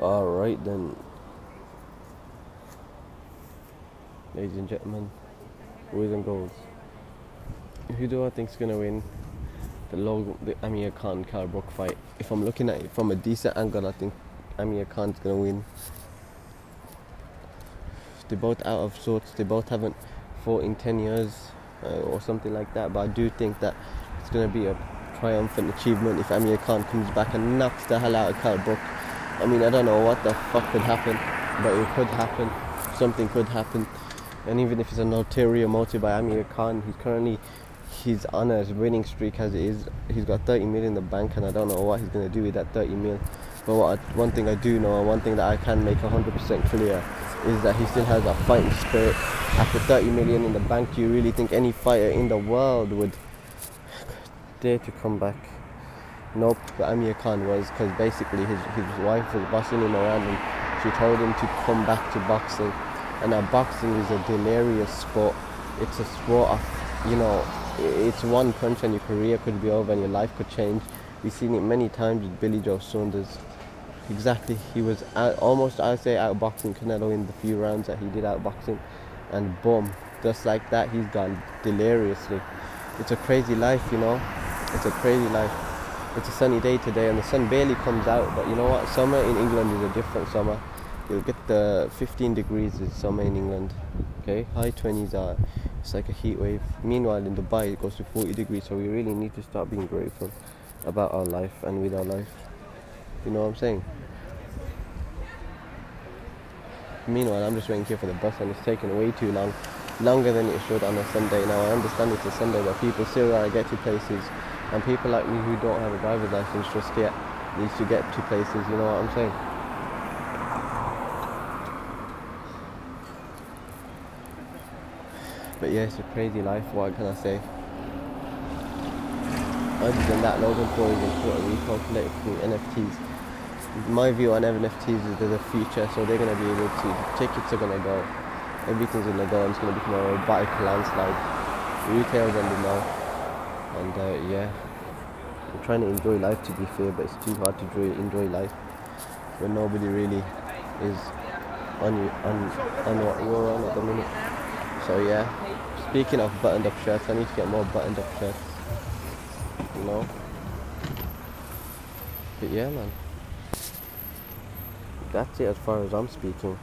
Alright then. Ladies and gentlemen, boys and girls. Who do I think's gonna win the Logan, the Amir Khan Kell Brook fight? If I'm looking at it from a decent angle, I think Amir Khan's gonna win. They're both out of sorts. They both haven't fought in 10 years uh, or something like that. But I do think that it's gonna be a triumphant achievement if Amir Khan comes back and knocks the hell out of Kell Brook. I mean, I don't know what the fuck could happen, but it could happen. Something could happen. And even if it's an ulterior motive by Amir Khan, he's currently he's on a winning streak as it is. He's got 30 million in the bank, and I don't know what he's to do with that 30 million. But what I, one thing I do know, and one thing that I can make 100% clear, is that he still has a fighting spirit. After 30 million in the bank, do you really think any fighter in the world would dare to come back? Nope, Amir Khan was because basically his, his wife was bossing him around and she told him to come back to boxing. And now boxing is a delirious sport. It's a sport of, you know, it's one punch and your career could be over and your life could change. We've seen it many times with Billy Joe Saunders. Exactly, he was out, almost, I say, outboxing Canelo in the few rounds that he did outboxing, and boom, just like that, he's gone deliriously. It's a crazy life, you know. It's a crazy life it's a sunny day today and the sun barely comes out but you know what? Summer in england is a different summer. You'll get the 15 degrees is summer in england okay? High 20s are it's like a heat wave. Meanwhile in dubai it goes to 40 degrees so we really need to start being grateful about our life and with our life. You know what i'm saying? Meanwhile i'm just waiting here for the bus and it's taking way too long longer than it should on a sunday. Now i understand it's a sunday but people still gotta get to places and people like me who don't have a driver's license just get needs to get to places. You know what I'm saying? But yeah, it's a crazy life. What can I say? Other than that, Logan Paul is in Puerto Rico collecting NFTs. My view on NFTs is there's a future, so they're gonna be able to. Tickets are gonna go. Everything's gonna go. And it's gonna become a robotic landslide. Retail's gonna now and uh, yeah I'm trying to enjoy life to be fair but it's too hard to enjoy, life when nobody really is on you on, on what you're on at the minute. So yeah speaking of buttoned up shirts I need to get more buttoned up shirts you know? But yeah man. That's it as far as I'm speaking